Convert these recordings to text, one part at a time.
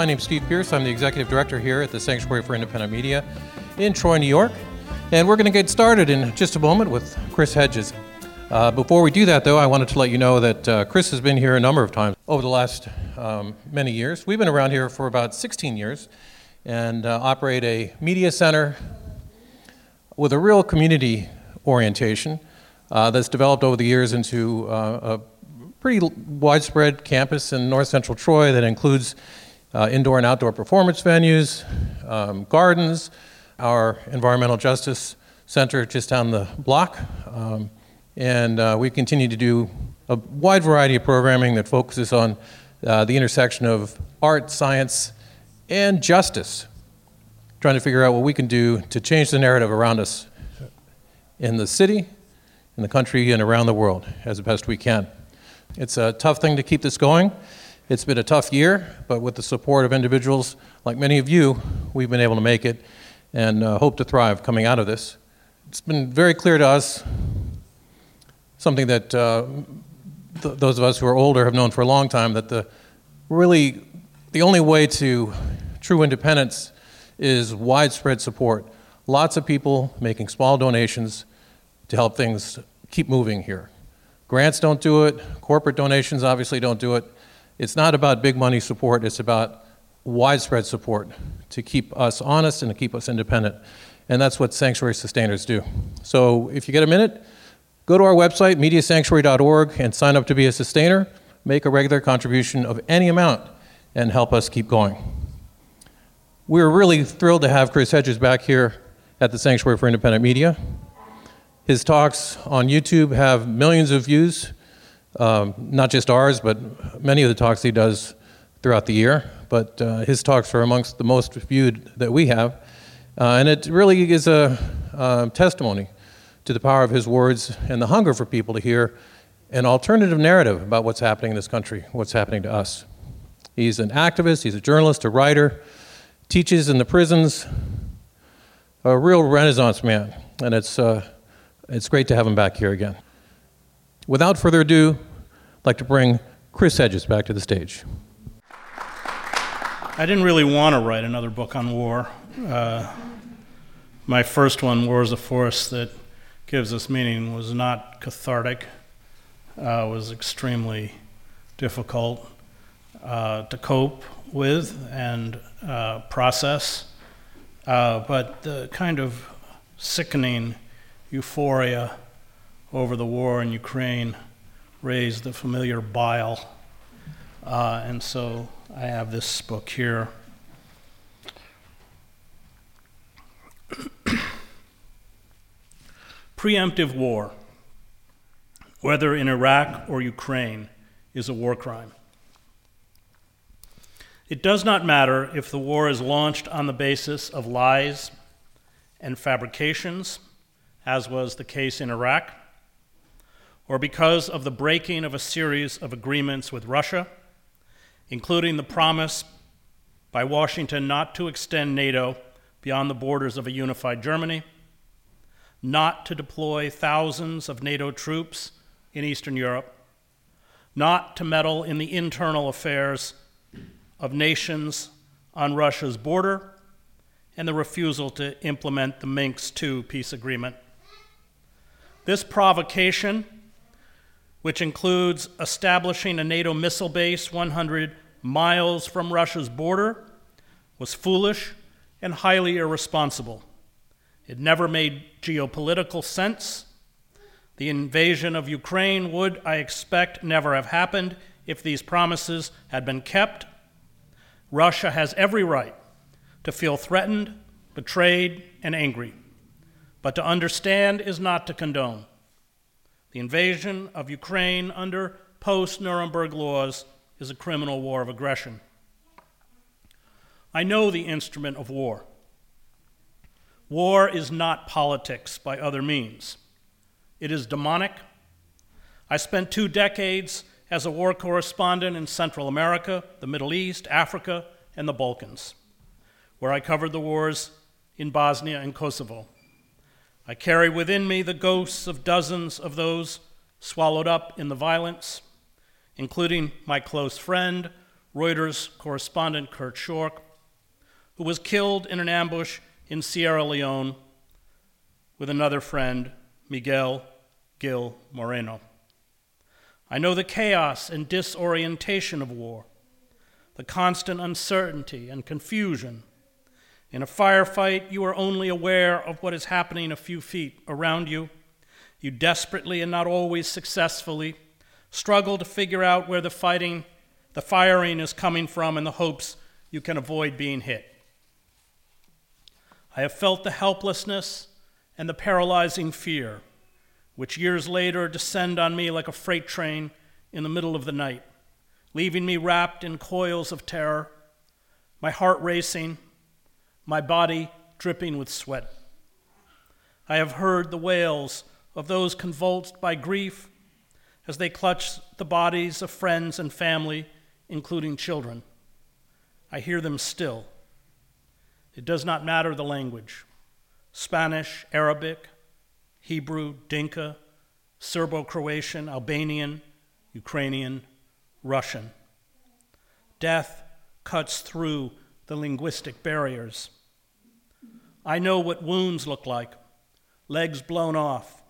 My name is Steve Pierce. I'm the executive director here at the Sanctuary for Independent Media in Troy, New York. And we're going to get started in just a moment with Chris Hedges. Uh, before we do that, though, I wanted to let you know that uh, Chris has been here a number of times over the last um, many years. We've been around here for about 16 years and uh, operate a media center with a real community orientation uh, that's developed over the years into uh, a pretty widespread campus in north central Troy that includes uh, indoor and outdoor performance venues, um, gardens, our environmental justice center just down the block. Um, and uh, we continue to do a wide variety of programming that focuses on uh, the intersection of art, science, and justice, trying to figure out what we can do to change the narrative around us in the city, in the country, and around the world as best we can. It's a tough thing to keep this going. It's been a tough year, but with the support of individuals like many of you, we've been able to make it and uh, hope to thrive coming out of this. It's been very clear to us, something that uh, th- those of us who are older have known for a long time, that the really the only way to true independence is widespread support. Lots of people making small donations to help things keep moving here. Grants don't do it, corporate donations obviously don't do it. It's not about big money support, it's about widespread support to keep us honest and to keep us independent. And that's what sanctuary sustainers do. So if you get a minute, go to our website, mediasanctuary.org, and sign up to be a sustainer. Make a regular contribution of any amount and help us keep going. We're really thrilled to have Chris Hedges back here at the Sanctuary for Independent Media. His talks on YouTube have millions of views, um, not just ours, but many of the talks he does throughout the year. But uh, his talks are amongst the most viewed that we have. Uh, and it really is a uh, testimony to the power of his words and the hunger for people to hear an alternative narrative about what's happening in this country, what's happening to us. He's an activist, he's a journalist, a writer, teaches in the prisons, a real renaissance man. And it's, uh, it's great to have him back here again. Without further ado, I'd like to bring Chris Hedges back to the stage. I didn't really want to write another book on war. Uh, my first one, War is a Force That Gives Us Meaning, was not cathartic, uh, was extremely difficult uh, to cope with and uh, process. Uh, but the kind of sickening euphoria over the war in Ukraine raised the familiar bile. Uh, and so I have this book here. Preemptive war, whether in Iraq or Ukraine, is a war crime. It does not matter if the war is launched on the basis of lies and fabrications, as was the case in Iraq, or because of the breaking of a series of agreements with Russia, including the promise by Washington not to extend NATO beyond the borders of a unified Germany, not to deploy thousands of NATO troops in Eastern Europe, not to meddle in the internal affairs of nations on Russia's border and the refusal to implement the Minsk II peace agreement. This provocation, which includes establishing a NATO missile base 100 miles from Russia's border, was foolish and highly irresponsible. It never made geopolitical sense. The invasion of Ukraine would, I expect, never have happened if these promises had been kept Russia has every right to feel threatened, betrayed, and angry. But to understand is not to condone. The invasion of Ukraine under post Nuremberg laws is a criminal war of aggression. I know the instrument of war. War is not politics by other means, it is demonic. I spent two decades as a war correspondent in Central America, the Middle East, Africa, and the Balkans, where I covered the wars in Bosnia and Kosovo. I carry within me the ghosts of dozens of those swallowed up in the violence, including my close friend, Reuters correspondent Kurt Schork, who was killed in an ambush in Sierra Leone with another friend, Miguel Gil Moreno. I know the chaos and disorientation of war, the constant uncertainty and confusion. In a firefight, you are only aware of what is happening a few feet around you. You desperately and not always successfully struggle to figure out where the fighting, the firing is coming from in the hopes you can avoid being hit. I have felt the helplessness and the paralyzing fear, which years later descend on me like a freight train in the middle of the night, leaving me wrapped in coils of terror, my heart racing, my body dripping with sweat. I have heard the wails of those convulsed by grief as they clutch the bodies of friends and family, including children. I hear them still. It does not matter the language Spanish, Arabic, Hebrew, Dinka, Serbo Croatian, Albanian, Ukrainian, Russian. Death cuts through the linguistic barriers. I know what wounds look like. Legs blown off,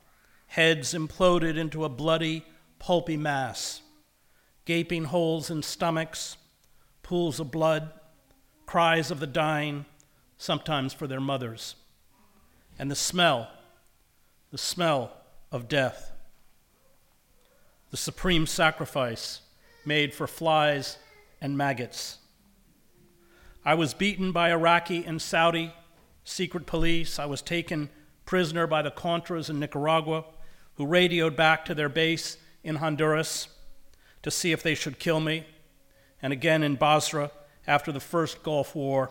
heads imploded into a bloody, pulpy mass, gaping holes in stomachs, pools of blood, cries of the dying, sometimes for their mothers, and the smell, the smell of death. The supreme sacrifice made for flies and maggots. I was beaten by Iraqi and Saudi secret police. I was taken prisoner by the Contras in Nicaragua, who radioed back to their base in Honduras to see if they should kill me, and again in Basra after the first Gulf War,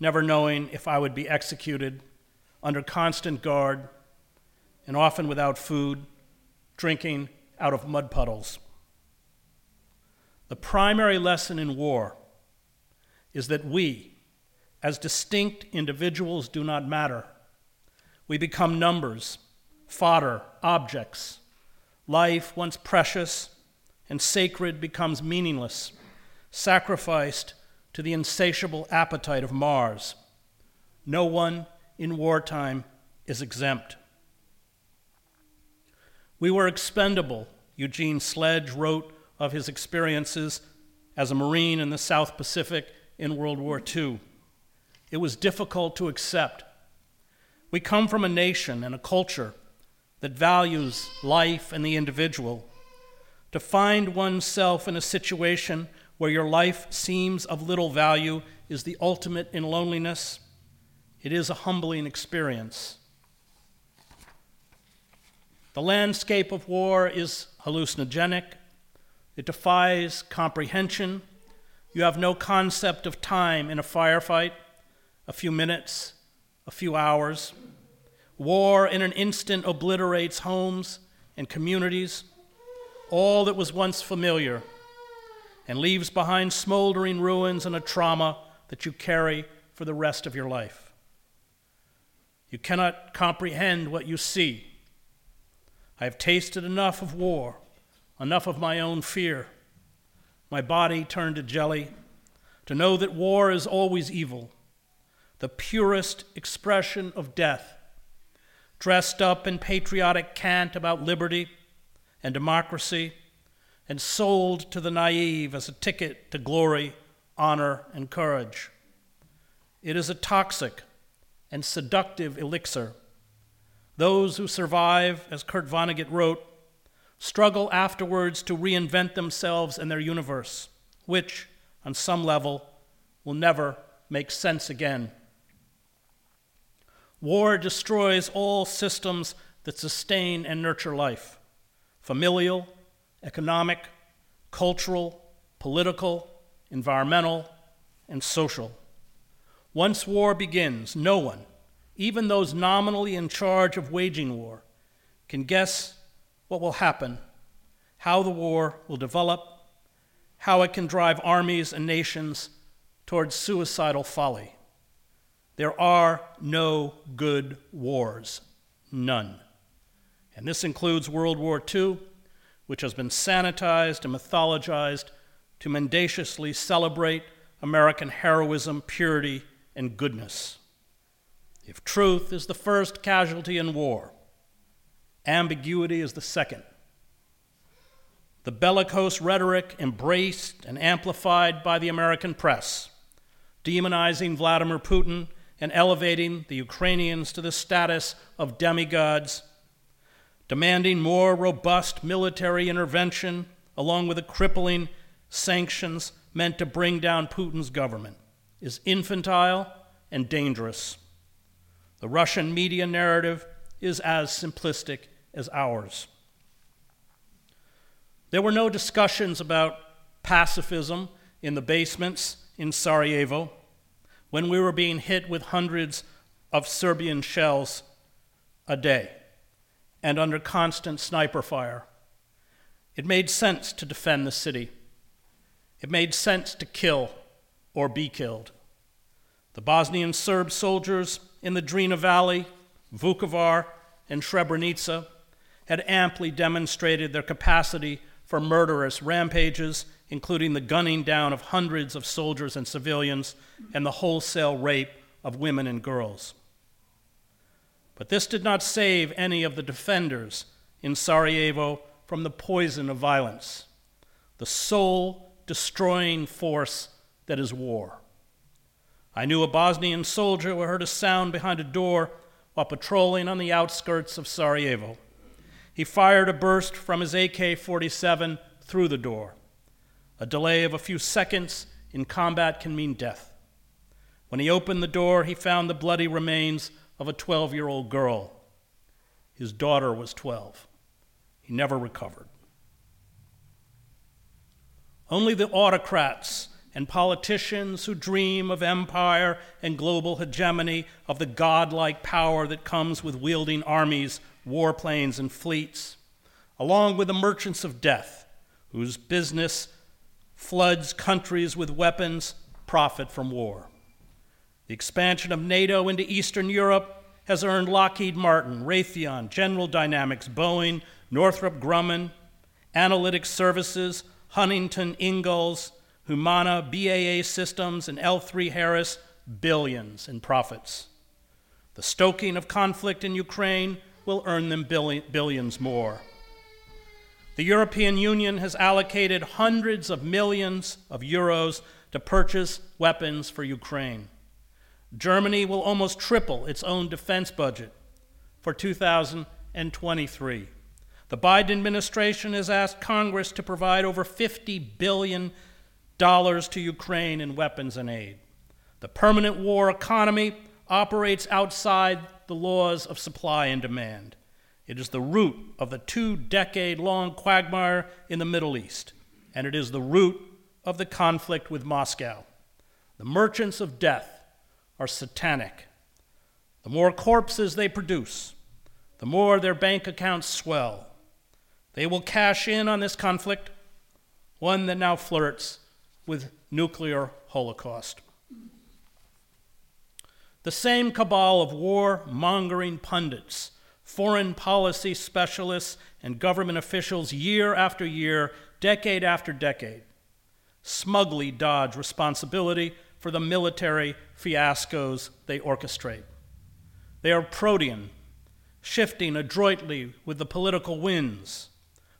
never knowing if I would be executed, under constant guard, and often without food, drinking out of mud puddles. The primary lesson in war is that we, as distinct individuals, do not matter. We become numbers, fodder, objects. Life, once precious and sacred, becomes meaningless, sacrificed to the insatiable appetite of Mars. No one in wartime is exempt. We were expendable, Eugene Sledge wrote of his experiences as a Marine in the South Pacific in World War II. It was difficult to accept. We come from a nation and a culture that values life and the individual. To find oneself in a situation where your life seems of little value is the ultimate in loneliness. It is a humbling experience. The landscape of war is hallucinogenic. It defies comprehension. You have no concept of time in a firefight a few minutes, a few hours. War in an instant obliterates homes and communities, all that was once familiar, and leaves behind smoldering ruins and a trauma that you carry for the rest of your life. You cannot comprehend what you see I have tasted enough of war, enough of my own fear. My body turned to jelly to know that war is always evil, the purest expression of death, dressed up in patriotic cant about liberty and democracy, and sold to the naive as a ticket to glory, honor, and courage. It is a toxic and seductive elixir those who survive, as Kurt Vonnegut wrote, struggle afterwards to reinvent themselves and their universe, which, on some level, will never make sense again. War destroys all systems that sustain and nurture life familial, economic, cultural, political, environmental, and social. Once war begins, no one, even those nominally in charge of waging war, can guess what will happen, how the war will develop, how it can drive armies and nations towards suicidal folly. There are no good wars, none. And this includes World War II, which has been sanitized and mythologized to mendaciously celebrate American heroism, purity, and goodness. If truth is the first casualty in war, ambiguity is the second. The bellicose rhetoric embraced and amplified by the American press, demonizing Vladimir Putin and elevating the Ukrainians to the status of demigods, demanding more robust military intervention along with the crippling sanctions meant to bring down Putin's government, is infantile and dangerous. The Russian media narrative is as simplistic as ours. There were no discussions about pacifism in the basements in Sarajevo when we were being hit with hundreds of Serbian shells a day and under constant sniper fire. It made sense to defend the city. It made sense to kill or be killed. The Bosnian Serb soldiers in the Drina Valley, Vukovar, and Srebrenica had amply demonstrated their capacity for murderous rampages, including the gunning down of hundreds of soldiers and civilians and the wholesale rape of women and girls. But this did not save any of the defenders in Sarajevo from the poison of violence, the soul destroying force that is war. I knew a Bosnian soldier who heard a sound behind a door while patrolling on the outskirts of Sarajevo. He fired a burst from his AK 47 through the door. A delay of a few seconds in combat can mean death. When he opened the door, he found the bloody remains of a 12 year old girl. His daughter was 12. He never recovered. Only the autocrats and politicians who dream of empire and global hegemony, of the godlike power that comes with wielding armies, warplanes, and fleets, along with the merchants of death, whose business floods countries with weapons, profit from war. The expansion of NATO into Eastern Europe has earned Lockheed Martin, Raytheon, General Dynamics, Boeing, Northrop Grumman, Analytic Services, Huntington Ingalls, Humana, BAE Systems, and L3 Harris billions in profits. The stoking of conflict in Ukraine will earn them billions more. The European Union has allocated hundreds of millions of euros to purchase weapons for Ukraine. Germany will almost triple its own defense budget for 2023. The Biden administration has asked Congress to provide over 50 billion dollars to Ukraine in weapons and aid. The permanent war economy operates outside the laws of supply and demand. It is the root of the two decade long quagmire in the Middle East, and it is the root of the conflict with Moscow. The merchants of death are satanic. The more corpses they produce, the more their bank accounts swell. They will cash in on this conflict, one that now flirts with nuclear holocaust. The same cabal of war mongering pundits, foreign policy specialists, and government officials, year after year, decade after decade, smugly dodge responsibility for the military fiascos they orchestrate. They are protean, shifting adroitly with the political winds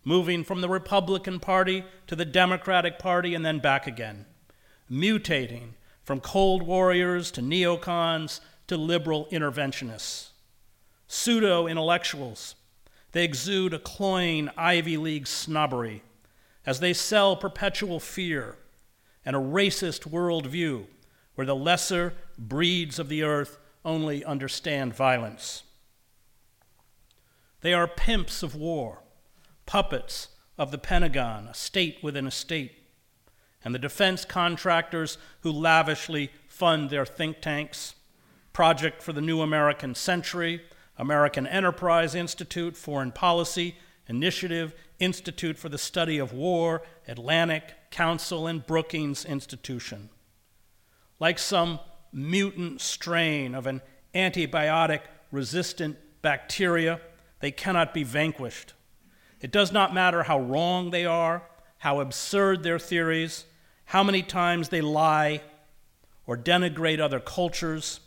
moving from the Republican Party to the Democratic Party and then back again, mutating from cold warriors to neocons to liberal interventionists. Pseudo intellectuals, they exude a cloying Ivy League snobbery as they sell perpetual fear and a racist worldview where the lesser breeds of the earth only understand violence. They are pimps of war puppets of the Pentagon, a state within a state, and the defense contractors who lavishly fund their think tanks Project for the New American Century, American Enterprise Institute, Foreign Policy, Initiative, Institute for the Study of War, Atlantic Council, and Brookings Institution. Like some mutant strain of an antibiotic resistant bacteria, they cannot be vanquished. It does not matter how wrong they are, how absurd their theories, how many times they lie or denigrate other cultures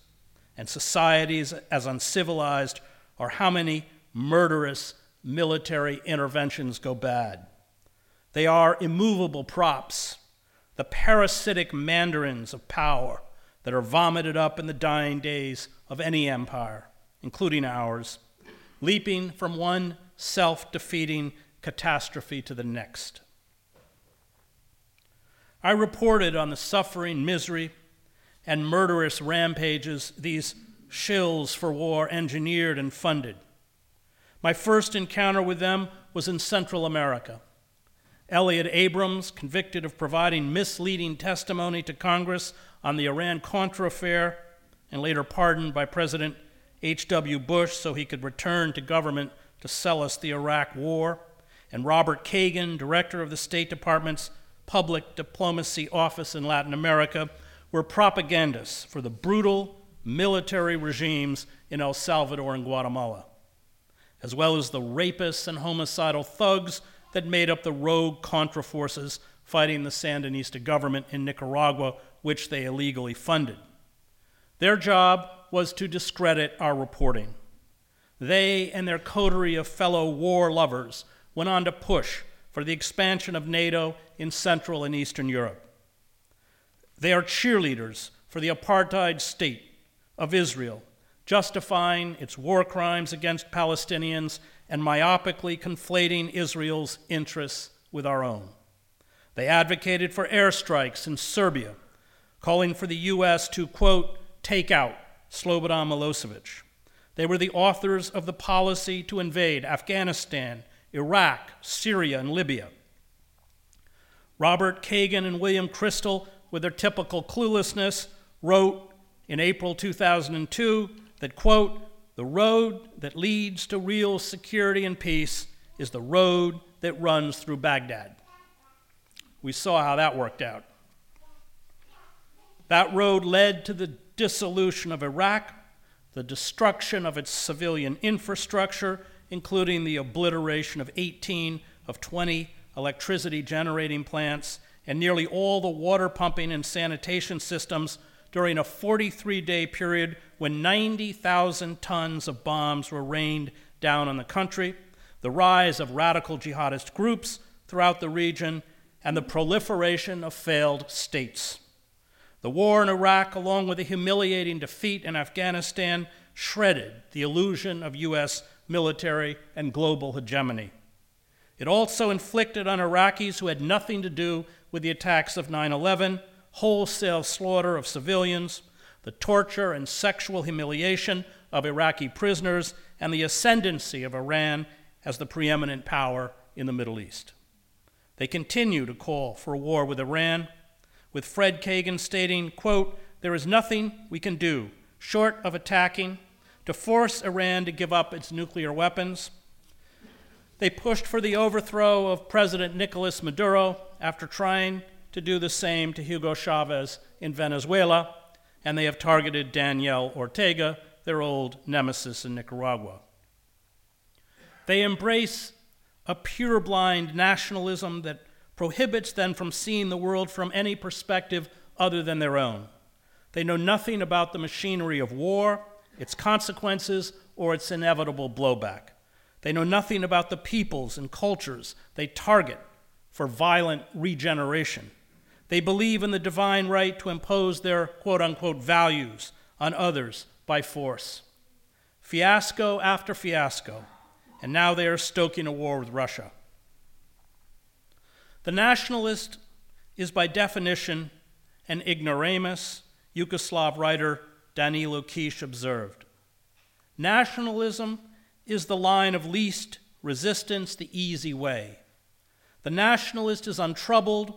and societies as uncivilized, or how many murderous military interventions go bad. They are immovable props, the parasitic mandarins of power that are vomited up in the dying days of any empire, including ours, leaping from one self defeating catastrophe to the next. I reported on the suffering, misery, and murderous rampages these shills for war engineered and funded. My first encounter with them was in Central America. Elliott Abrams, convicted of providing misleading testimony to Congress on the Iran Contra affair, and later pardoned by President H.W. Bush so he could return to government to sell us the Iraq War, and Robert Kagan, director of the State Department's Public Diplomacy Office in Latin America, were propagandists for the brutal military regimes in El Salvador and Guatemala, as well as the rapists and homicidal thugs that made up the rogue Contra forces fighting the Sandinista government in Nicaragua, which they illegally funded. Their job was to discredit our reporting. They and their coterie of fellow war lovers went on to push for the expansion of NATO in Central and Eastern Europe. They are cheerleaders for the apartheid state of Israel, justifying its war crimes against Palestinians and myopically conflating Israel's interests with our own. They advocated for airstrikes in Serbia, calling for the U.S. to, quote, take out Slobodan Milosevic. They were the authors of the policy to invade Afghanistan Iraq, Syria, and Libya. Robert Kagan and William Kristol, with their typical cluelessness, wrote in April 2002 that, quote, the road that leads to real security and peace is the road that runs through Baghdad. We saw how that worked out. That road led to the dissolution of Iraq, the destruction of its civilian infrastructure, including the obliteration of 18 of 20 electricity generating plants and nearly all the water pumping and sanitation systems during a 43 day period when 90,000 tons of bombs were rained down on the country, the rise of radical jihadist groups throughout the region, and the proliferation of failed states. The war in Iraq, along with the humiliating defeat in Afghanistan, shredded the illusion of U.S military, and global hegemony. It also inflicted on Iraqis who had nothing to do with the attacks of 9 11 wholesale slaughter of civilians, the torture and sexual humiliation of Iraqi prisoners, and the ascendancy of Iran as the preeminent power in the Middle East. They continue to call for a war with Iran, with Fred Kagan stating, quote, there is nothing we can do short of attacking to force Iran to give up its nuclear weapons. They pushed for the overthrow of President Nicolas Maduro after trying to do the same to Hugo Chavez in Venezuela, and they have targeted Daniel Ortega, their old nemesis in Nicaragua. They embrace a pure-blind nationalism that prohibits them from seeing the world from any perspective other than their own. They know nothing about the machinery of war its consequences, or its inevitable blowback. They know nothing about the peoples and cultures they target for violent regeneration. They believe in the divine right to impose their quote unquote values on others by force. Fiasco after fiasco, and now they are stoking a war with Russia. The nationalist is by definition an ignoramus, Yugoslav writer Danilo Kish observed. Nationalism is the line of least resistance, the easy way. The nationalist is untroubled.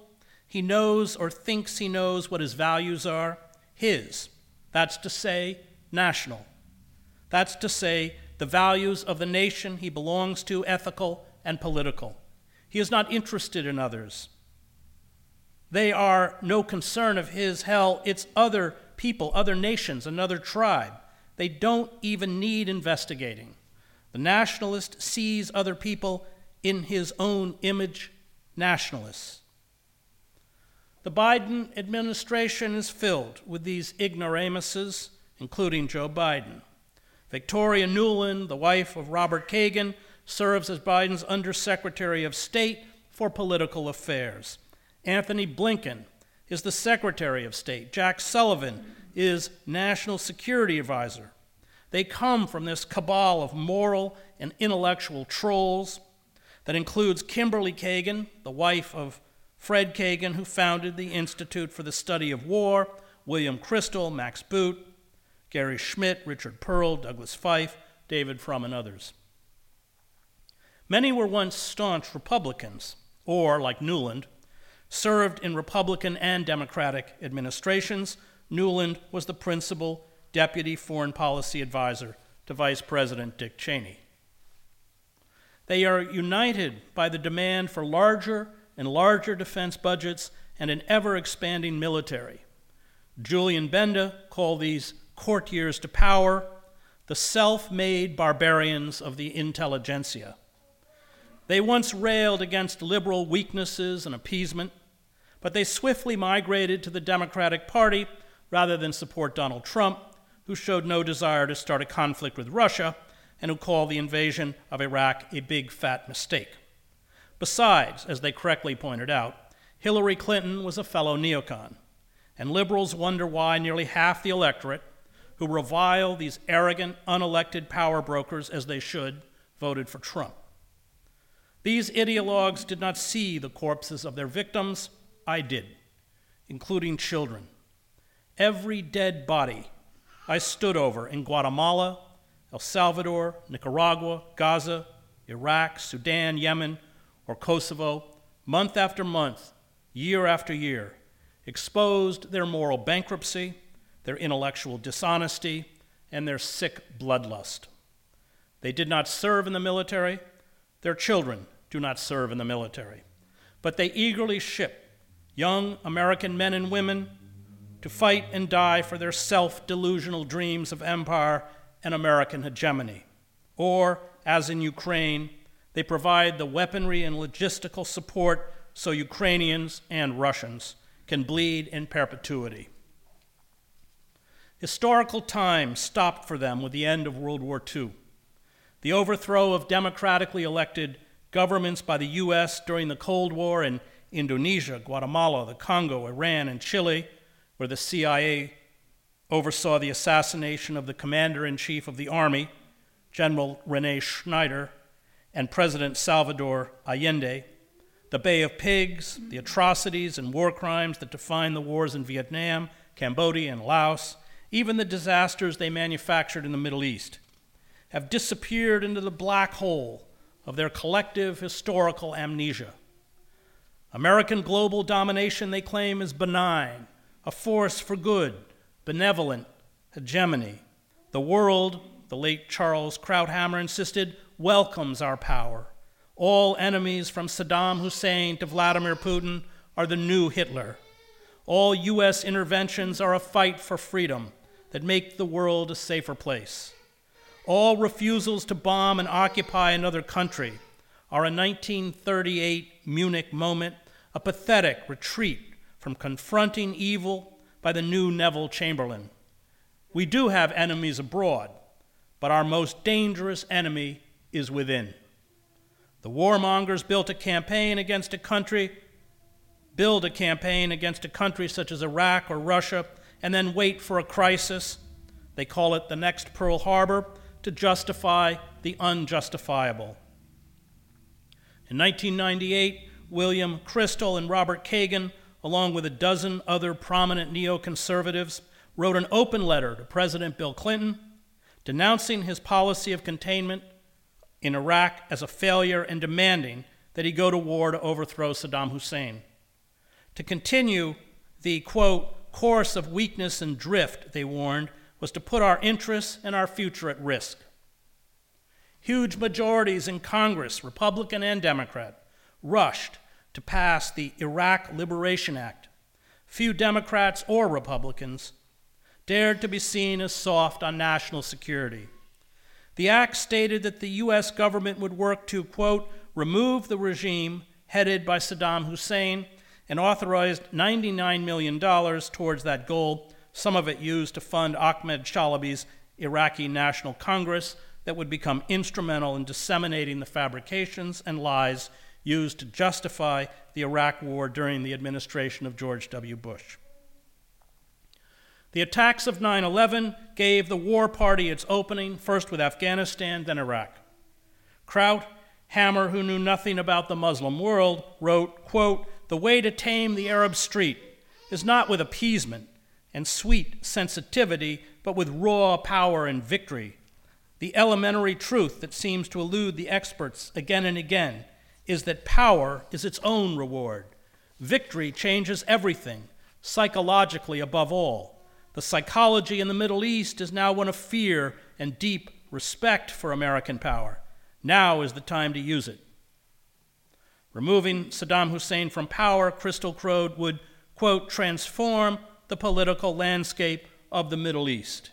He knows or thinks he knows what his values are, his. That's to say, national. That's to say, the values of the nation he belongs to, ethical and political. He is not interested in others. They are no concern of his. Hell, it's other people, other nations, another tribe. They don't even need investigating. The nationalist sees other people in his own image, nationalists. The Biden administration is filled with these ignoramuses, including Joe Biden. Victoria Nuland, the wife of Robert Kagan, serves as Biden's Undersecretary of State for Political Affairs. Antony Blinken is the Secretary of State. Jack Sullivan is National Security Advisor. They come from this cabal of moral and intellectual trolls that includes Kimberly Kagan, the wife of Fred Kagan, who founded the Institute for the Study of War, William Kristol, Max Boot, Gary Schmitt, Richard Perle, Douglas Feith, David Frum, and others. Many were once staunch Republicans, or, like Nuland, served in Republican and Democratic administrations. Nuland was the principal deputy foreign policy advisor to Vice President Dick Cheney. They are united by the demand for larger and larger defense budgets and an ever expanding military. Julian Benda called these courtiers to power the self made barbarians of the intelligentsia. They once railed against liberal weaknesses and appeasement, but they swiftly migrated to the Democratic Party rather than support Donald Trump, who showed no desire to start a conflict with Russia and who call the invasion of Iraq a big fat mistake. Besides, as they correctly pointed out, Hillary Clinton was a fellow neocon, and liberals wonder why nearly half the electorate, who revile these arrogant, unelected power brokers as they should, voted for Trump. These ideologues did not see the corpses of their victims. I did, including children. Every dead body I stood over in Guatemala, El Salvador, Nicaragua, Gaza, Iraq, Sudan, Yemen, or Kosovo, month after month, year after year, exposed their moral bankruptcy, their intellectual dishonesty, and their sick bloodlust. They did not serve in the military. Their children do not serve in the military, but they eagerly ship young American men and women to fight and die for their self delusional dreams of empire and American hegemony. Or, as in Ukraine, they provide the weaponry and logistical support so Ukrainians and Russians can bleed in perpetuity. Historical time stopped for them with the end of World War II. The overthrow of democratically elected governments by the U.S. during the Cold War in Indonesia, Guatemala, the Congo, Iran, and Chile, where the CIA oversaw the assassination of the commander in chief of the army, General Rene Schneider, and President Salvador Allende, the Bay of Pigs, the atrocities and war crimes that define the wars in Vietnam, Cambodia, and Laos, even the disasters they manufactured in the Middle East, have disappeared into the black hole of their collective historical amnesia. American global domination, they claim, is benign, a force for good, benevolent hegemony. The world, the late Charles Krauthammer insisted, welcomes our power. All enemies from Saddam Hussein to Vladimir Putin are the new Hitler. All U.S. interventions are a fight for freedom that make the world a safer place. All refusals to bomb and occupy another country are a 1938 Munich moment, a pathetic retreat from confronting evil by the new Neville Chamberlain. We do have enemies abroad, but our most dangerous enemy is within. The warmongers built a campaign against a country, build a campaign against a country such as Iraq or Russia, and then wait for a crisis. They call it the next Pearl Harbor to justify the unjustifiable. In 1998, William Kristol and Robert Kagan, along with a dozen other prominent neoconservatives, wrote an open letter to President Bill Clinton denouncing his policy of containment in Iraq as a failure and demanding that he go to war to overthrow Saddam Hussein. To continue the, quote, course of weakness and drift, they warned, was to put our interests and our future at risk. Huge majorities in Congress, Republican and Democrat, rushed to pass the Iraq Liberation Act. Few Democrats or Republicans dared to be seen as soft on national security. The act stated that the U.S. government would work to, quote, remove the regime headed by Saddam Hussein and authorized $99 million towards that goal, some of it used to fund Ahmed Chalabi's Iraqi National Congress that would become instrumental in disseminating the fabrications and lies used to justify the Iraq War during the administration of George W. Bush. The attacks of 9 11 gave the war party its opening, first with Afghanistan, then Iraq. Kraut, Hammer, who knew nothing about the Muslim world, wrote, quote, The way to tame the Arab street is not with appeasement and sweet sensitivity, but with raw power and victory. The elementary truth that seems to elude the experts again and again is that power is its own reward. Victory changes everything, psychologically above all. The psychology in the Middle East is now one of fear and deep respect for American power. Now is the time to use it. Removing Saddam Hussein from power, Kristol Crowd would, quote, transform the political landscape of the Middle East.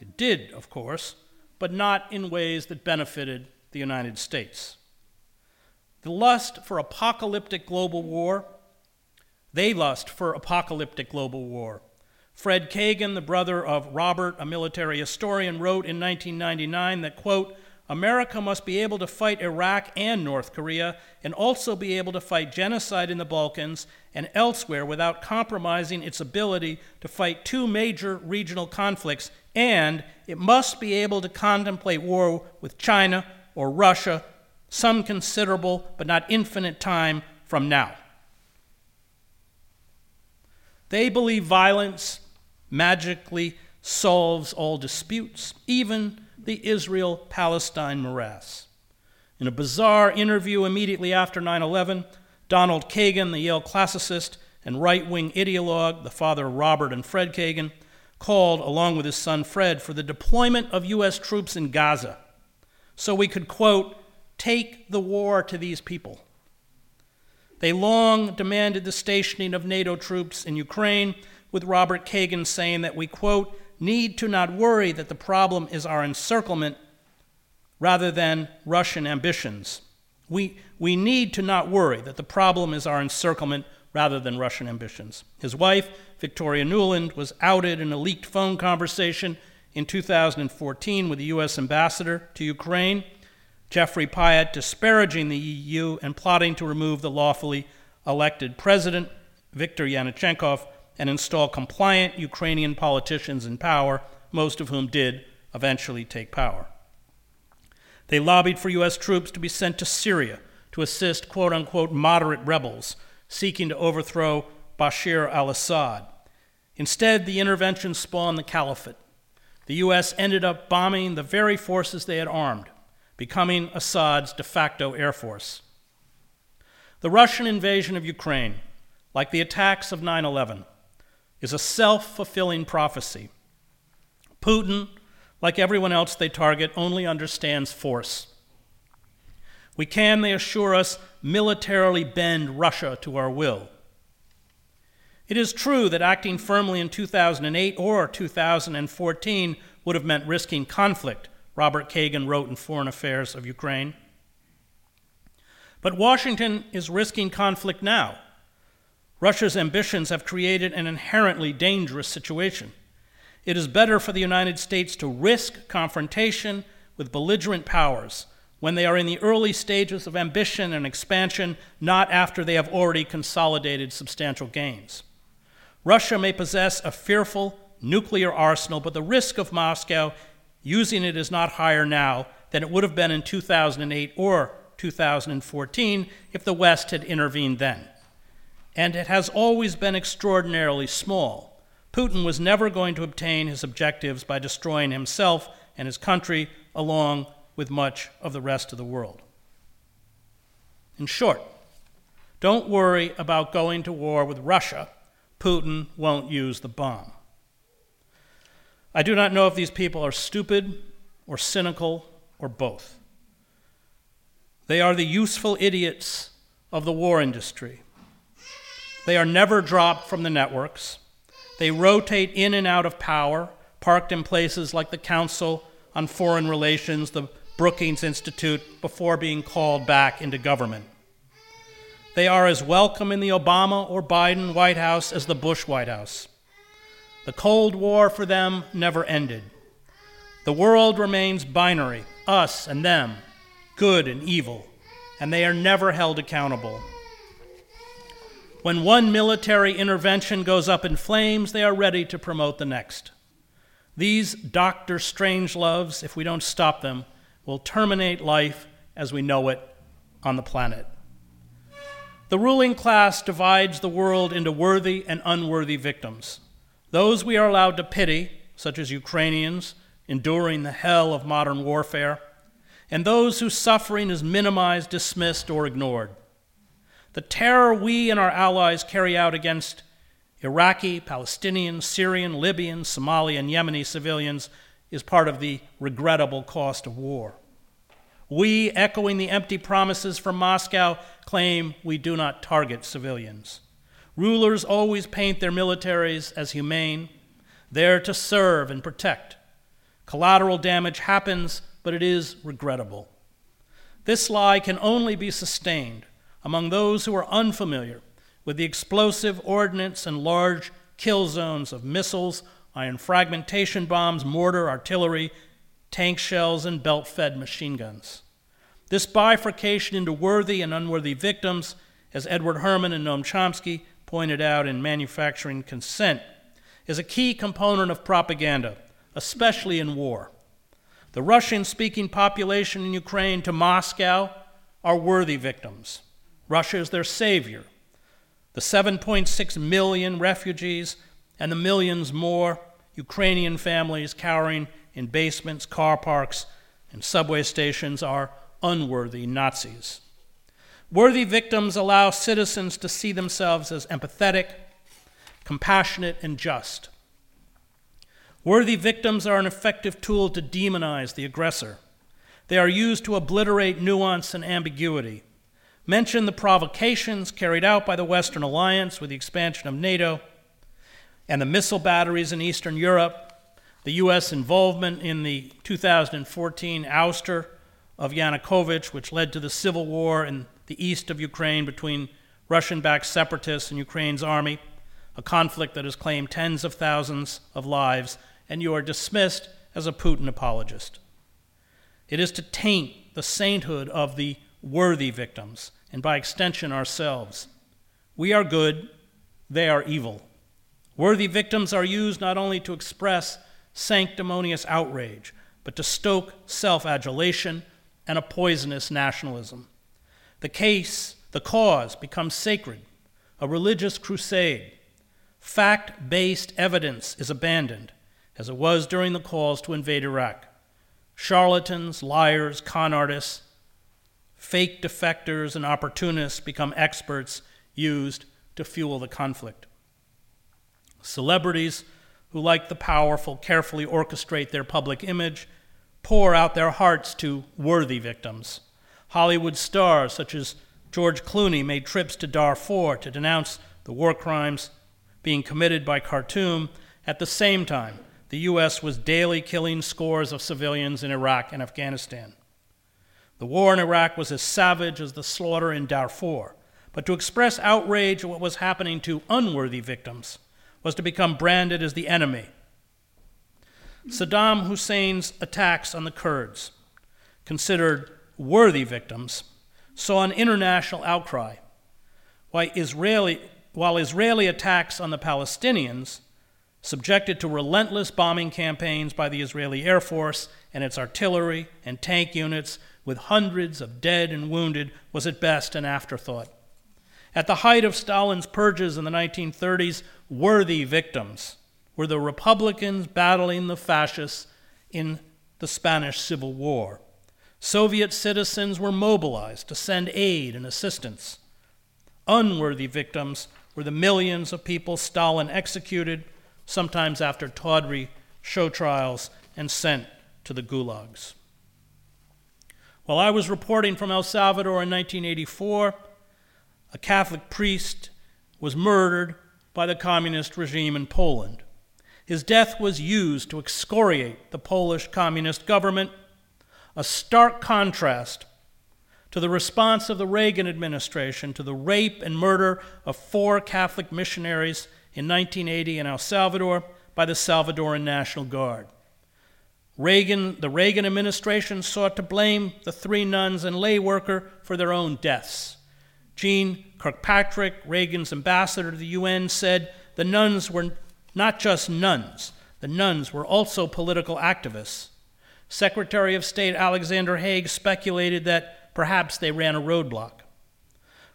It did, of course, but not in ways that benefited the United States. Lust for apocalyptic global war, they lust for apocalyptic global war. Fred Kagan, the brother of Robert, a military historian, wrote in 1999 that, quote, America must be able to fight Iraq and North Korea and also be able to fight genocide in the Balkans and elsewhere without compromising its ability to fight two major regional conflicts, and it must be able to contemplate war with China or Russia some considerable but not infinite time from now. They believe violence magically solves all disputes, even the Israel Palestine morass. In a bizarre interview immediately after 9 11, Donald Kagan, the Yale classicist and right wing ideologue, the father of Robert and Fred Kagan, called, along with his son Fred, for the deployment of U.S. troops in Gaza so we could, quote, take the war to these people. They long demanded the stationing of NATO troops in Ukraine, with Robert Kagan saying that we, quote, need to not worry that the problem is our encirclement rather than Russian ambitions. We, we need to not worry that the problem is our encirclement rather than Russian ambitions. His wife, Victoria Nuland, was outed in a leaked phone conversation in 2014 with the U.S. ambassador to Ukraine, Geoffrey Pyatt, disparaging the EU and plotting to remove the lawfully elected president, Viktor Yanukovych, and install compliant Ukrainian politicians in power, most of whom did eventually take power. They lobbied for U.S. troops to be sent to Syria to assist quote unquote moderate rebels seeking to overthrow Bashar al Assad. Instead, the intervention spawned the caliphate. The U.S. ended up bombing the very forces they had armed, becoming Assad's de facto air force. The Russian invasion of Ukraine, like the attacks of 9 11, is a self fulfilling prophecy. Putin, like everyone else they target, only understands force. We can, they assure us, militarily bend Russia to our will. It is true that acting firmly in 2008 or 2014 would have meant risking conflict, Robert Kagan wrote in Foreign Affairs of Ukraine. But Washington is risking conflict now Russia's ambitions have created an inherently dangerous situation. It is better for the United States to risk confrontation with belligerent powers when they are in the early stages of ambition and expansion, not after they have already consolidated substantial gains. Russia may possess a fearful nuclear arsenal, but the risk of Moscow using it is not higher now than it would have been in 2008 or 2014 if the West had intervened then and it has always been extraordinarily small. Putin was never going to obtain his objectives by destroying himself and his country along with much of the rest of the world. In short, don't worry about going to war with Russia. Putin won't use the bomb. I do not know if these people are stupid or cynical or both. They are the useful idiots of the war industry they are never dropped from the networks. They rotate in and out of power, parked in places like the Council on Foreign Relations, the Brookings Institute, before being called back into government. They are as welcome in the Obama or Biden White House as the Bush White House. The Cold War for them never ended. The world remains binary, us and them, good and evil, and they are never held accountable. When one military intervention goes up in flames, they are ready to promote the next. These Dr. Strangeloves, if we don't stop them, will terminate life as we know it on the planet. The ruling class divides the world into worthy and unworthy victims. Those we are allowed to pity, such as Ukrainians enduring the hell of modern warfare, and those whose suffering is minimized, dismissed, or ignored. The terror we and our allies carry out against Iraqi, Palestinian, Syrian, Libyan, Somali, and Yemeni civilians is part of the regrettable cost of war. We, echoing the empty promises from Moscow, claim we do not target civilians. Rulers always paint their militaries as humane, there to serve and protect. Collateral damage happens, but it is regrettable. This lie can only be sustained among those who are unfamiliar with the explosive ordnance and large kill zones of missiles, iron fragmentation bombs, mortar, artillery, tank shells, and belt fed machine guns. This bifurcation into worthy and unworthy victims, as Edward Herman and Noam Chomsky pointed out in Manufacturing Consent, is a key component of propaganda, especially in war. The Russian speaking population in Ukraine to Moscow are worthy victims. Russia is their savior. The 7.6 million refugees and the millions more Ukrainian families cowering in basements, car parks, and subway stations are unworthy Nazis. Worthy victims allow citizens to see themselves as empathetic, compassionate, and just. Worthy victims are an effective tool to demonize the aggressor. They are used to obliterate nuance and ambiguity. Mention the provocations carried out by the Western Alliance with the expansion of NATO and the missile batteries in Eastern Europe, the U.S. involvement in the 2014 ouster of Yanukovych, which led to the civil war in the east of Ukraine between Russian backed separatists and Ukraine's army, a conflict that has claimed tens of thousands of lives, and you are dismissed as a Putin apologist. It is to taint the sainthood of the worthy victims, and by extension ourselves. We are good, they are evil. Worthy victims are used not only to express sanctimonious outrage, but to stoke self adulation and a poisonous nationalism. The case, the cause, becomes sacred, a religious crusade. Fact based evidence is abandoned, as it was during the calls to invade Iraq. Charlatans, liars, con artists, fake defectors, and opportunists become experts used to fuel the conflict. Celebrities who, like the powerful, carefully orchestrate their public image pour out their hearts to worthy victims. Hollywood stars such as George Clooney made trips to Darfur to denounce the war crimes being committed by Khartoum. At the same time, the U.S. was daily killing scores of civilians in Iraq and Afghanistan. The war in Iraq was as savage as the slaughter in Darfur, but to express outrage at what was happening to unworthy victims was to become branded as the enemy Saddam Hussein's attacks on the Kurds, considered worthy victims, saw an international outcry, while Israeli, while Israeli attacks on the Palestinians, subjected to relentless bombing campaigns by the Israeli Air Force and its artillery and tank units, with hundreds of dead and wounded, was at best an afterthought. At the height of Stalin's purges in the 1930s, worthy victims were the Republicans battling the fascists in the Spanish Civil War. Soviet citizens were mobilized to send aid and assistance. Unworthy victims were the millions of people Stalin executed, sometimes after tawdry show trials, and sent to the gulags. While I was reporting from El Salvador in 1984, a Catholic priest was murdered by the communist regime in Poland. His death was used to excoriate the Polish communist government, a stark contrast to the response of the Reagan administration to the rape and murder of four Catholic missionaries in 1980 in El Salvador by the Salvadoran National Guard. Reagan, the Reagan administration sought to blame the three nuns and lay worker for their own deaths. Jeane Kirkpatrick, Reagan's ambassador to the UN, said the nuns were not just nuns, the nuns were also political activists. Secretary of State Alexander Haig speculated that perhaps they ran a roadblock.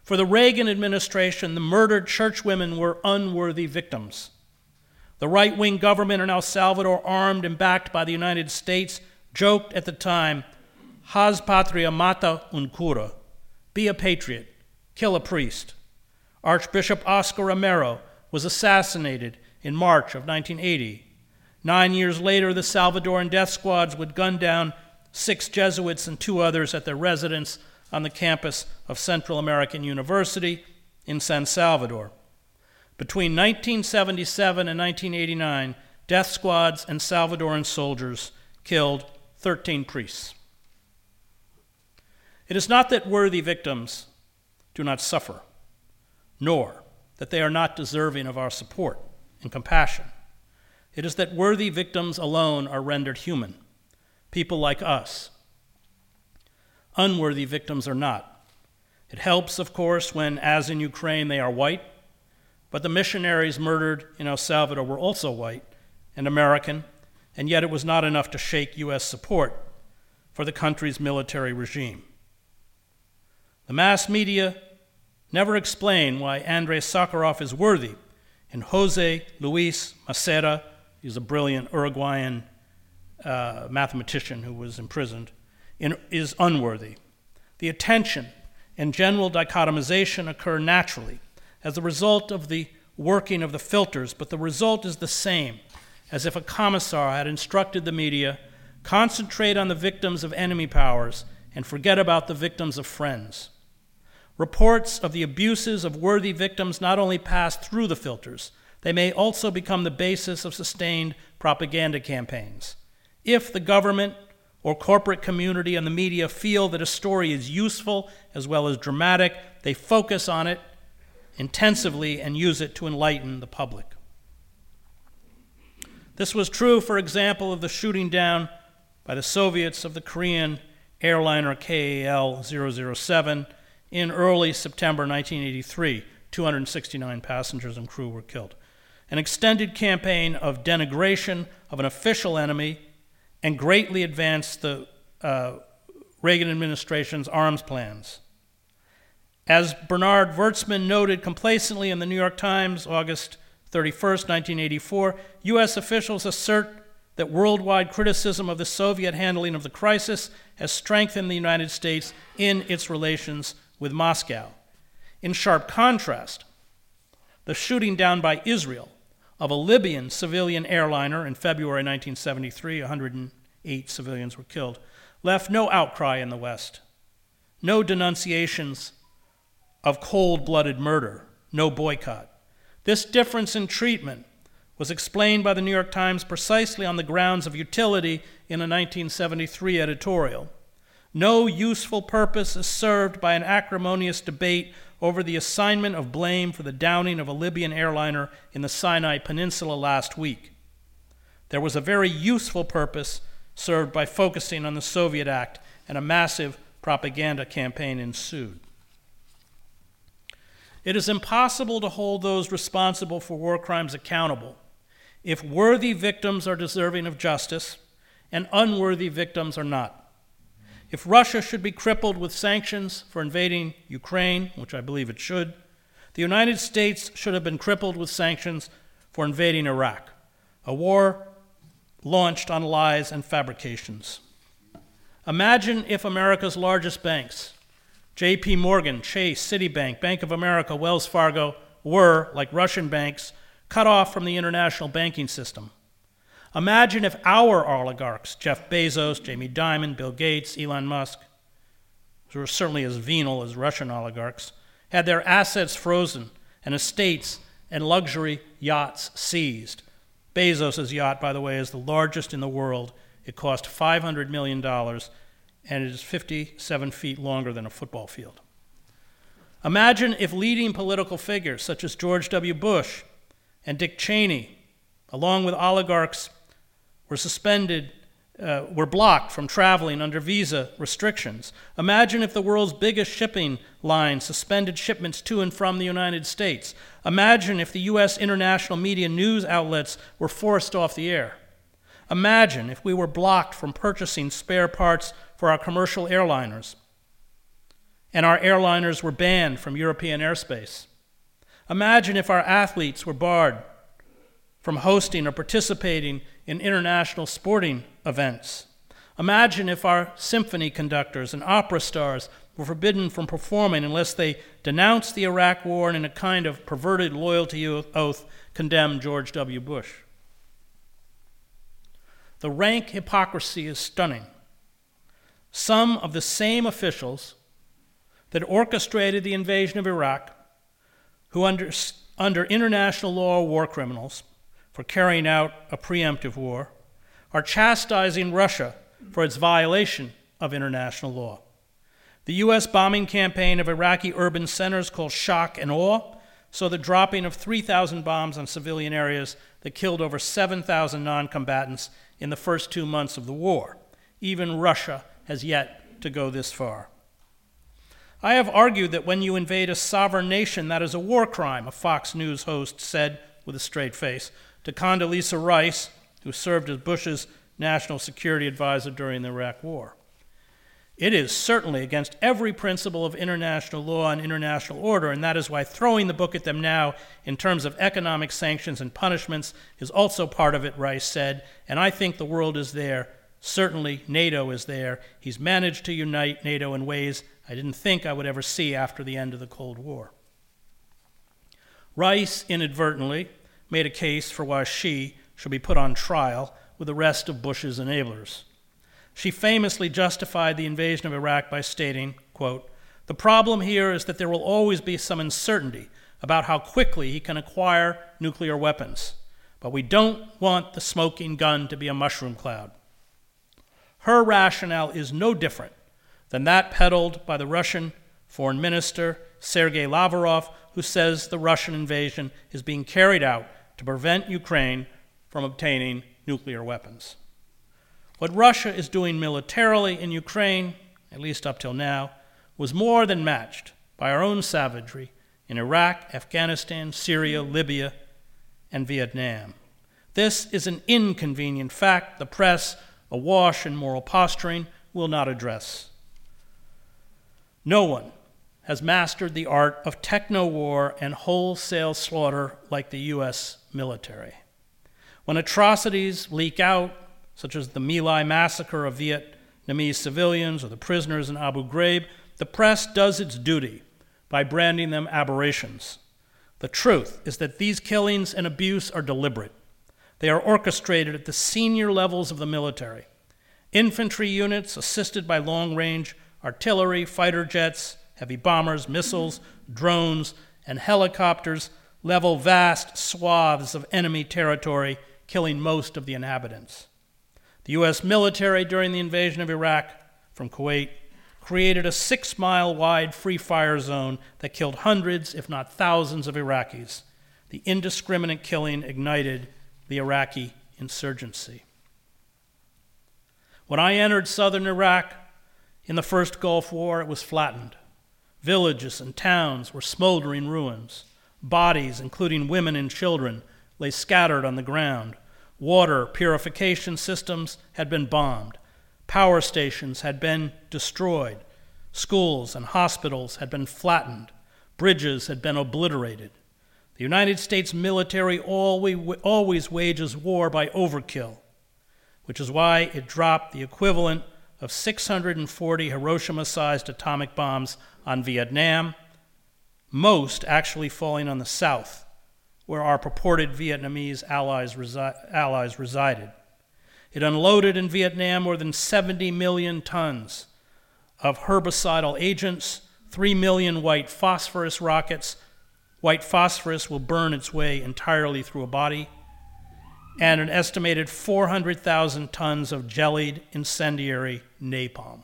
For the Reagan administration, the murdered churchwomen were unworthy victims. The right wing government in El Salvador, armed and backed by the United States, joked at the time, Haz patria mata un cura, be a patriot, kill a priest. Archbishop Oscar Romero was assassinated in March of 1980. Nine years later, the Salvadoran death squads would gun down six Jesuits and two others at their residence on the campus of Central American University in San Salvador. Between 1977 and 1989, death squads and Salvadoran soldiers killed 13 priests. It is not that worthy victims do not suffer, nor that they are not deserving of our support and compassion. It is that worthy victims alone are rendered human, people like us. Unworthy victims are not. It helps, of course, when, as in Ukraine, they are white, but the missionaries murdered in El Salvador were also white and American, and yet it was not enough to shake U.S. support for the country's military regime. The mass media never explain why Andrei Sakharov is worthy and Jose Luis Massera He's a brilliant Uruguayan uh, mathematician who was imprisoned, in, is unworthy. The attention and general dichotomization occur naturally as a result of the working of the filters, but the result is the same as if a commissar had instructed the media concentrate on the victims of enemy powers and forget about the victims of friends. Reports of the abuses of worthy victims not only pass through the filters, they may also become the basis of sustained propaganda campaigns. If the government or corporate community and the media feel that a story is useful as well as dramatic, they focus on it intensively and use it to enlighten the public. This was true, for example, of the shooting down by the Soviets of the Korean airliner KAL 007 in early September 1983. 269 passengers and crew were killed an extended campaign of denigration of an official enemy and greatly advanced the uh, Reagan administration's arms plans. As Bernard Gwertzman noted complacently in the New York Times, August 31, 1984, U.S. officials assert that worldwide criticism of the Soviet handling of the crisis has strengthened the United States in its relations with Moscow. In sharp contrast, the shooting down by Israel of a Libyan civilian airliner in February 1973, 108 civilians were killed, left no outcry in the West, no denunciations of cold blooded murder, no boycott. This difference in treatment was explained by the New York Times precisely on the grounds of utility in a 1973 editorial. No useful purpose is served by an acrimonious debate over the assignment of blame for the downing of a Libyan airliner in the Sinai Peninsula last week. There was a very useful purpose served by focusing on the Soviet act, and a massive propaganda campaign ensued. It is impossible to hold those responsible for war crimes accountable if worthy victims are deserving of justice and unworthy victims are not. If Russia should be crippled with sanctions for invading Ukraine, which I believe it should, the United States should have been crippled with sanctions for invading Iraq, a war launched on lies and fabrications. Imagine if America's largest banks, JP Morgan, Chase, Citibank, Bank of America, Wells Fargo, were, like Russian banks, cut off from the international banking system. Imagine if our oligarchs, Jeff Bezos, Jamie Dimon, Bill Gates, Elon Musk, who are certainly as venal as Russian oligarchs, had their assets frozen and estates and luxury yachts seized. Bezos' yacht, by the way, is the largest in the world. It cost $500 million and it is 57 feet longer than a football field. Imagine if leading political figures such as George W. Bush and Dick Cheney, along with oligarchs, were suspended uh, were blocked from traveling under visa restrictions. Imagine if the world's biggest shipping line suspended shipments to and from the United States. Imagine if the U.S. international media news outlets were forced off the air. Imagine if we were blocked from purchasing spare parts for our commercial airliners and our airliners were banned from European airspace. Imagine if our athletes were barred from hosting or participating in international sporting events. Imagine if our symphony conductors and opera stars were forbidden from performing unless they denounced the Iraq War and, in a kind of perverted loyalty oath, condemned George W. Bush. The rank hypocrisy is stunning. Some of the same officials that orchestrated the invasion of Iraq, who, under, under international law, are war criminals, for carrying out a preemptive war, are chastising Russia for its violation of international law. The U.S. bombing campaign of Iraqi urban centers called shock and awe saw the dropping of 3,000 bombs on civilian areas that killed over 7,000 non combatants in the first two months of the war. Even Russia has yet to go this far. I have argued that when you invade a sovereign nation, that is a war crime, a Fox News host said with a straight face to Condoleezza Rice, who served as Bush's national security advisor during the Iraq War. It is certainly against every principle of international law and international order, and that is why throwing the book at them now in terms of economic sanctions and punishments is also part of it, Rice said, and I think the world is there. Certainly, NATO is there. He's managed to unite NATO in ways I didn't think I would ever see after the end of the Cold War. Rice inadvertently made a case for why she should be put on trial with the rest of Bush's enablers. She famously justified the invasion of Iraq by stating, quote, "The problem here is that there will always be some uncertainty about how quickly he can acquire nuclear weapons, but we don't want the smoking gun to be a mushroom cloud." Her rationale is no different than that peddled by the Russian foreign minister Sergei Lavrov, who says the Russian invasion is being carried out to prevent Ukraine from obtaining nuclear weapons. What Russia is doing militarily in Ukraine, at least up till now, was more than matched by our own savagery in Iraq, Afghanistan, Syria, Libya, and Vietnam. This is an inconvenient fact the press, awash in moral posturing, will not address. No one has mastered the art of techno war and wholesale slaughter like the U.S. military. When atrocities leak out, such as the My Lai massacre of Vietnamese civilians or the prisoners in Abu Ghraib, the press does its duty by branding them aberrations. The truth is that these killings and abuse are deliberate. They are orchestrated at the senior levels of the military. Infantry units, assisted by long range artillery, fighter jets, heavy bombers, missiles, drones, and helicopters level vast swaths of enemy territory, killing most of the inhabitants. The U.S. military during the invasion of Iraq from Kuwait created a six mile wide free fire zone that killed hundreds, if not thousands, of Iraqis. The indiscriminate killing ignited the Iraqi insurgency. When I entered southern Iraq, in the first Gulf War, it was flattened. Villages and towns were smoldering ruins. Bodies, including women and children, lay scattered on the ground. Water purification systems had been bombed. Power stations had been destroyed. Schools and hospitals had been flattened. Bridges had been obliterated. The United States military always wages war by overkill, which is why it dropped the equivalent of 640 Hiroshima sized atomic bombs on Vietnam, most actually falling on the south, where our purported Vietnamese allies, resi- allies resided. It unloaded in Vietnam more than 70 million tons of herbicidal agents, 3 million white phosphorus rockets. White phosphorus will burn its way entirely through a body and an estimated 400,000 tons of jellied incendiary napalm.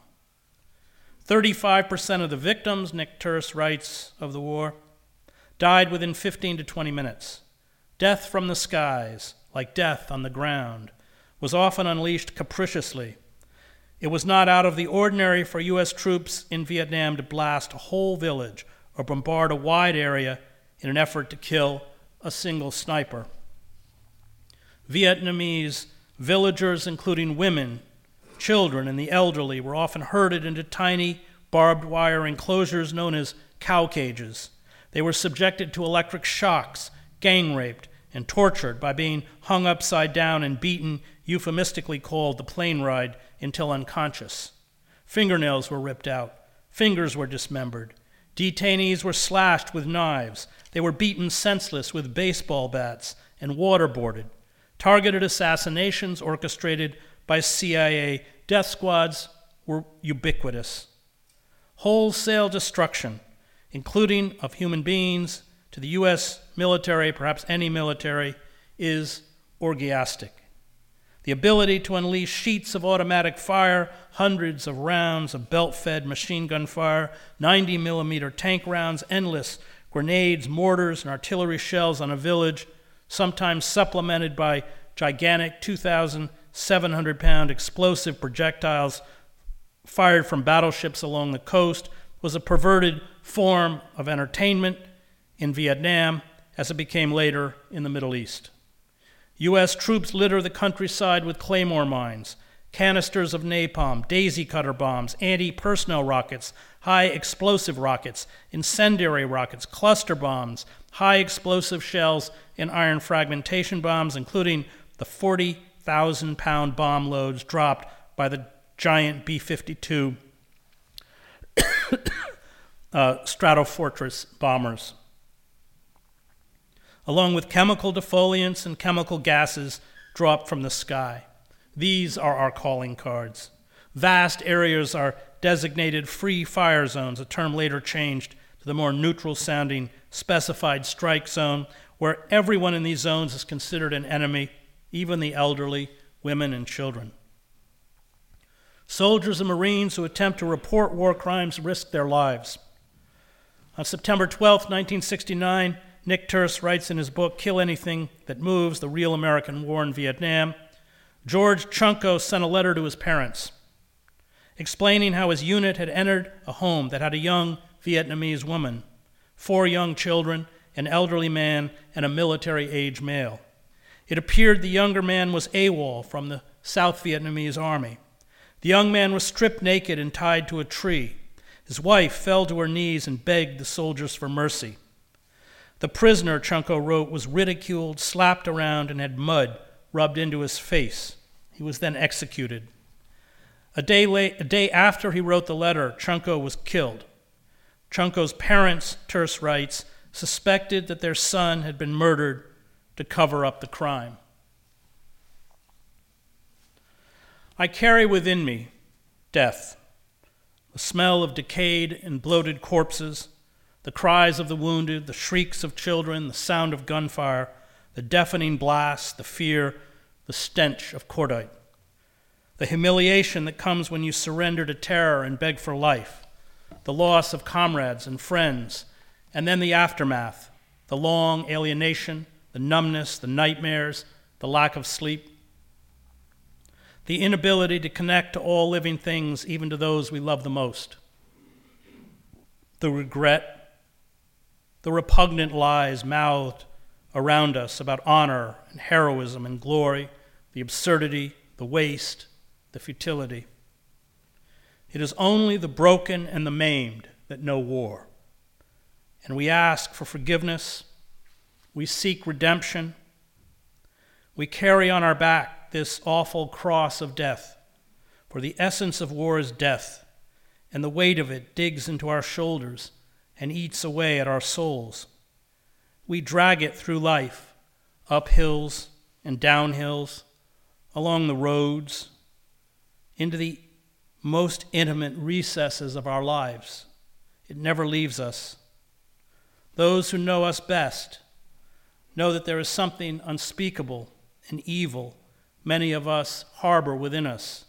35% of the victims, Nick Turse writes of the war, died within 15 to 20 minutes. Death from the skies, like death on the ground, was often unleashed capriciously. It was not out of the ordinary for U.S. troops in Vietnam to blast a whole village or bombard a wide area in an effort to kill a single sniper. Vietnamese villagers, including women, children, and the elderly, were often herded into tiny barbed wire enclosures known as cow cages. They were subjected to electric shocks, gang raped, and tortured by being hung upside down and beaten, euphemistically called the plane ride, until unconscious. Fingernails were ripped out, fingers were dismembered. Detainees were slashed with knives. They were beaten senseless with baseball bats and waterboarded. Targeted assassinations orchestrated by CIA death squads were ubiquitous. Wholesale destruction, including of human beings, to the U.S. military, perhaps any military, is orgiastic. The ability to unleash sheets of automatic fire, hundreds of rounds of belt fed machine gun fire, 90 millimeter tank rounds, endless grenades, mortars, and artillery shells on a village, sometimes supplemented by gigantic 2,700 pound explosive projectiles fired from battleships along the coast, was a perverted form of entertainment in Vietnam as it became later in the Middle East. U.S. troops litter the countryside with claymore mines, canisters of napalm, daisy cutter bombs, anti personnel rockets, high explosive rockets, incendiary rockets, cluster bombs, high explosive shells, and iron fragmentation bombs, including the 40,000 pound bomb loads dropped by the giant B 52 uh, Stratofortress bombers along with chemical defoliants and chemical gases dropped from the sky. These are our calling cards. Vast areas are designated free fire zones, a term later changed to the more neutral sounding specified strike zone, where everyone in these zones is considered an enemy, even the elderly, women, and children. Soldiers and Marines who attempt to report war crimes risk their lives. On September 12, 1969, Nick Turse writes in his book, Kill Anything That Moves The Real American War in Vietnam. George Chunko sent a letter to his parents explaining how his unit had entered a home that had a young Vietnamese woman, four young children, an elderly man, and a military age male. It appeared the younger man was AWOL from the South Vietnamese army. The young man was stripped naked and tied to a tree. His wife fell to her knees and begged the soldiers for mercy. The prisoner, Chunko wrote, was ridiculed, slapped around, and had mud rubbed into his face. He was then executed. A day, late, a day after he wrote the letter, Chunko was killed. Chunko's parents, Turse writes, suspected that their son had been murdered to cover up the crime. I carry within me death, the smell of decayed and bloated corpses the cries of the wounded, the shrieks of children, the sound of gunfire, the deafening blast, the fear, the stench of cordite, the humiliation that comes when you surrender to terror and beg for life, the loss of comrades and friends, and then the aftermath, the long alienation, the numbness, the nightmares, the lack of sleep, the inability to connect to all living things, even to those we love the most, the regret the repugnant lies mouthed around us about honor and heroism and glory, the absurdity, the waste, the futility. It is only the broken and the maimed that know war. And we ask for forgiveness. We seek redemption. We carry on our back this awful cross of death. For the essence of war is death, and the weight of it digs into our shoulders and eats away at our souls. We drag it through life, up hills and down hills, along the roads, into the most intimate recesses of our lives. It never leaves us. Those who know us best know that there is something unspeakable and evil many of us harbor within us.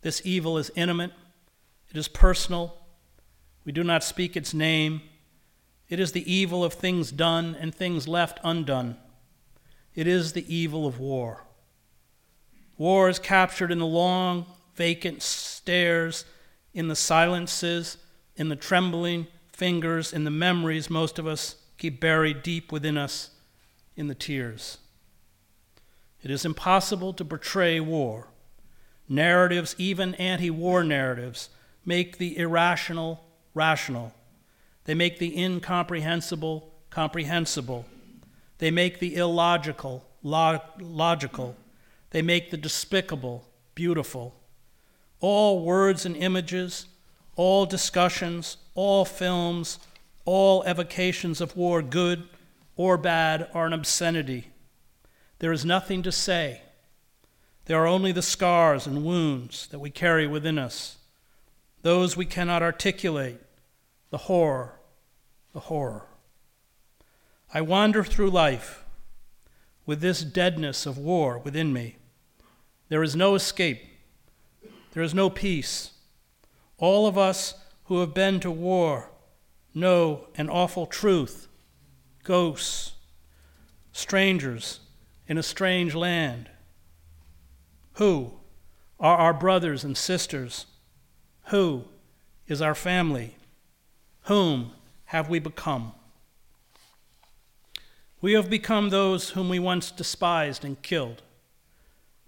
This evil is intimate, It is personal. We do not speak its name. It is the evil of things done and things left undone. It is the evil of war. War is captured in the long, vacant stares, in the silences, in the trembling fingers, in the memories most of us keep buried deep within us, in the tears. It is impossible to portray war. Narratives, even anti war narratives, make the irrational rational. They make the incomprehensible comprehensible. They make the illogical logical. They make the despicable beautiful. All words and images, all discussions, all films, all evocations of war, good or bad, are an obscenity. There is nothing to say. There are only the scars and wounds that we carry within us, those we cannot articulate, the horror, the horror. I wander through life with this deadness of war within me. There is no escape, there is no peace. All of us who have been to war know an awful truth ghosts, strangers in a strange land. Who are our brothers and sisters? Who is our family? Whom have we become? We have become those whom we once despised and killed.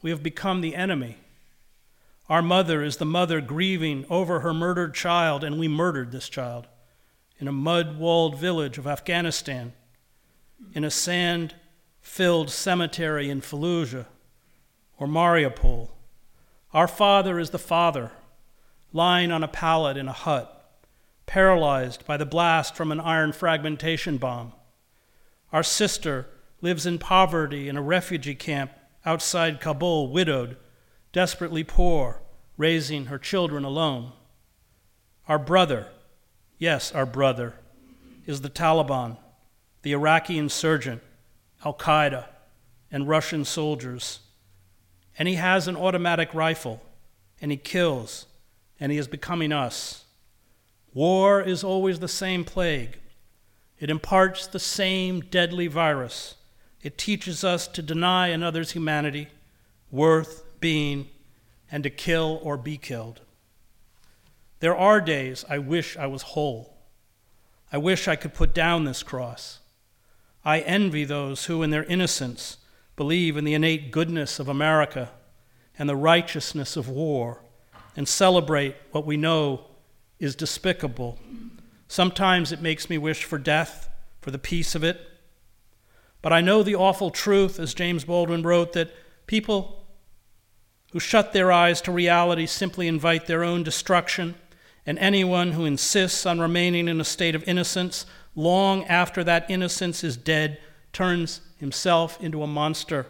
We have become the enemy. Our mother is the mother grieving over her murdered child, and we murdered this child in a mud walled village of Afghanistan, in a sand filled cemetery in Fallujah or Mariupol. Our father is the father, lying on a pallet in a hut, paralyzed by the blast from an iron fragmentation bomb. Our sister lives in poverty in a refugee camp outside Kabul, widowed, desperately poor, raising her children alone. Our brother, yes, our brother, is the Taliban, the Iraqi insurgent, Al Qaeda, and Russian soldiers. And he has an automatic rifle, and he kills, and he is becoming us. War is always the same plague it imparts the same deadly virus. It teaches us to deny another's humanity, worth, being, and to kill or be killed. There are days I wish I was whole. I wish I could put down this cross. I envy those who, in their innocence, believe in the innate goodness of America and the righteousness of war and celebrate what we know is despicable Sometimes it makes me wish for death, for the peace of it. But I know the awful truth, as James Baldwin wrote, that people who shut their eyes to reality simply invite their own destruction, and anyone who insists on remaining in a state of innocence long after that innocence is dead turns himself into a monster.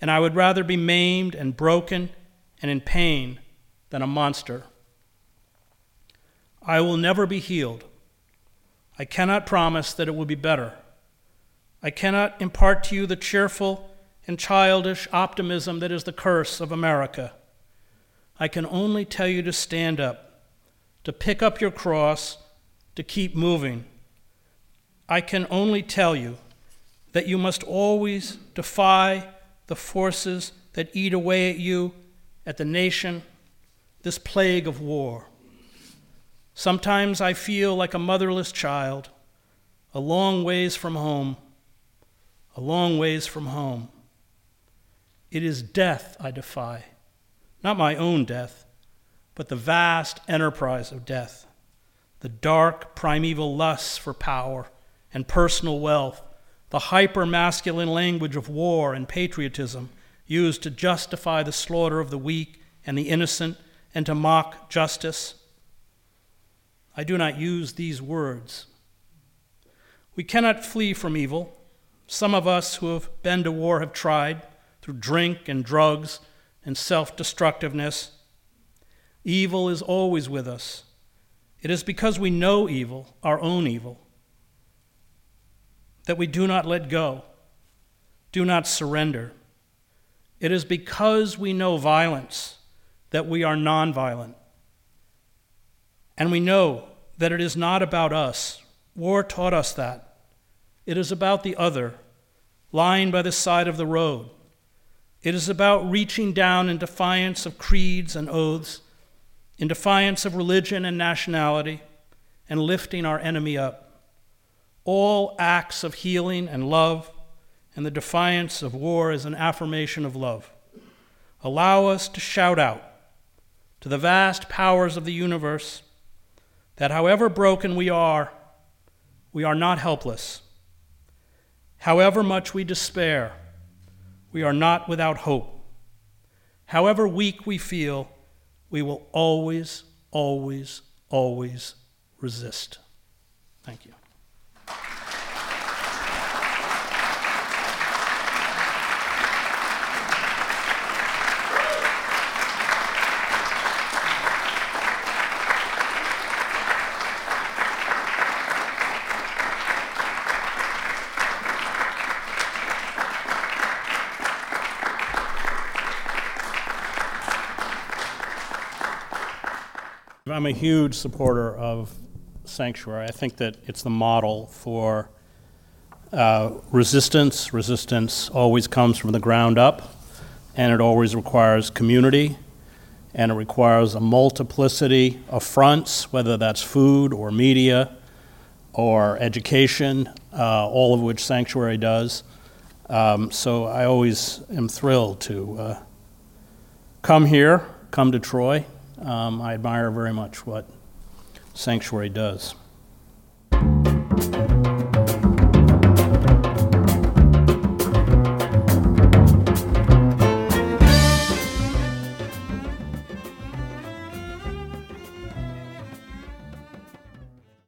And I would rather be maimed and broken and in pain than a monster. I will never be healed I cannot promise that it will be better. I cannot impart to you the cheerful and childish optimism that is the curse of America. I can only tell you to stand up, to pick up your cross, to keep moving. I can only tell you that you must always defy the forces that eat away at you, at the nation, this plague of war. Sometimes I feel like a motherless child, a long ways from home, a long ways from home. It is death I defy, not my own death, but the vast enterprise of death, the dark primeval lusts for power and personal wealth, the hyper masculine language of war and patriotism used to justify the slaughter of the weak and the innocent and to mock justice I do not use these words. We cannot flee from evil. Some of us who have been to war have tried through drink and drugs and self destructiveness. Evil is always with us. It is because we know evil, our own evil, that we do not let go, do not surrender. It is because we know violence that we are nonviolent. And we know that it is not about us. War taught us that. It is about the other, lying by the side of the road. It is about reaching down in defiance of creeds and oaths, in defiance of religion and nationality, and lifting our enemy up. All acts of healing and love and the defiance of war is an affirmation of love. Allow us to shout out to the vast powers of the universe that however broken we are, we are not helpless. However much we despair, we are not without hope. However weak we feel, we will always, always, always resist. Thank you. I'm a huge supporter of sanctuary. I think that it's the model for uh, resistance. Resistance always comes from the ground up, and it always requires community, and it requires a multiplicity of fronts, whether that's food or media or education, uh, all of which Sanctuary does. Um, so I always am thrilled to uh, come here, come to Troy um, I admire very much what Sanctuary does.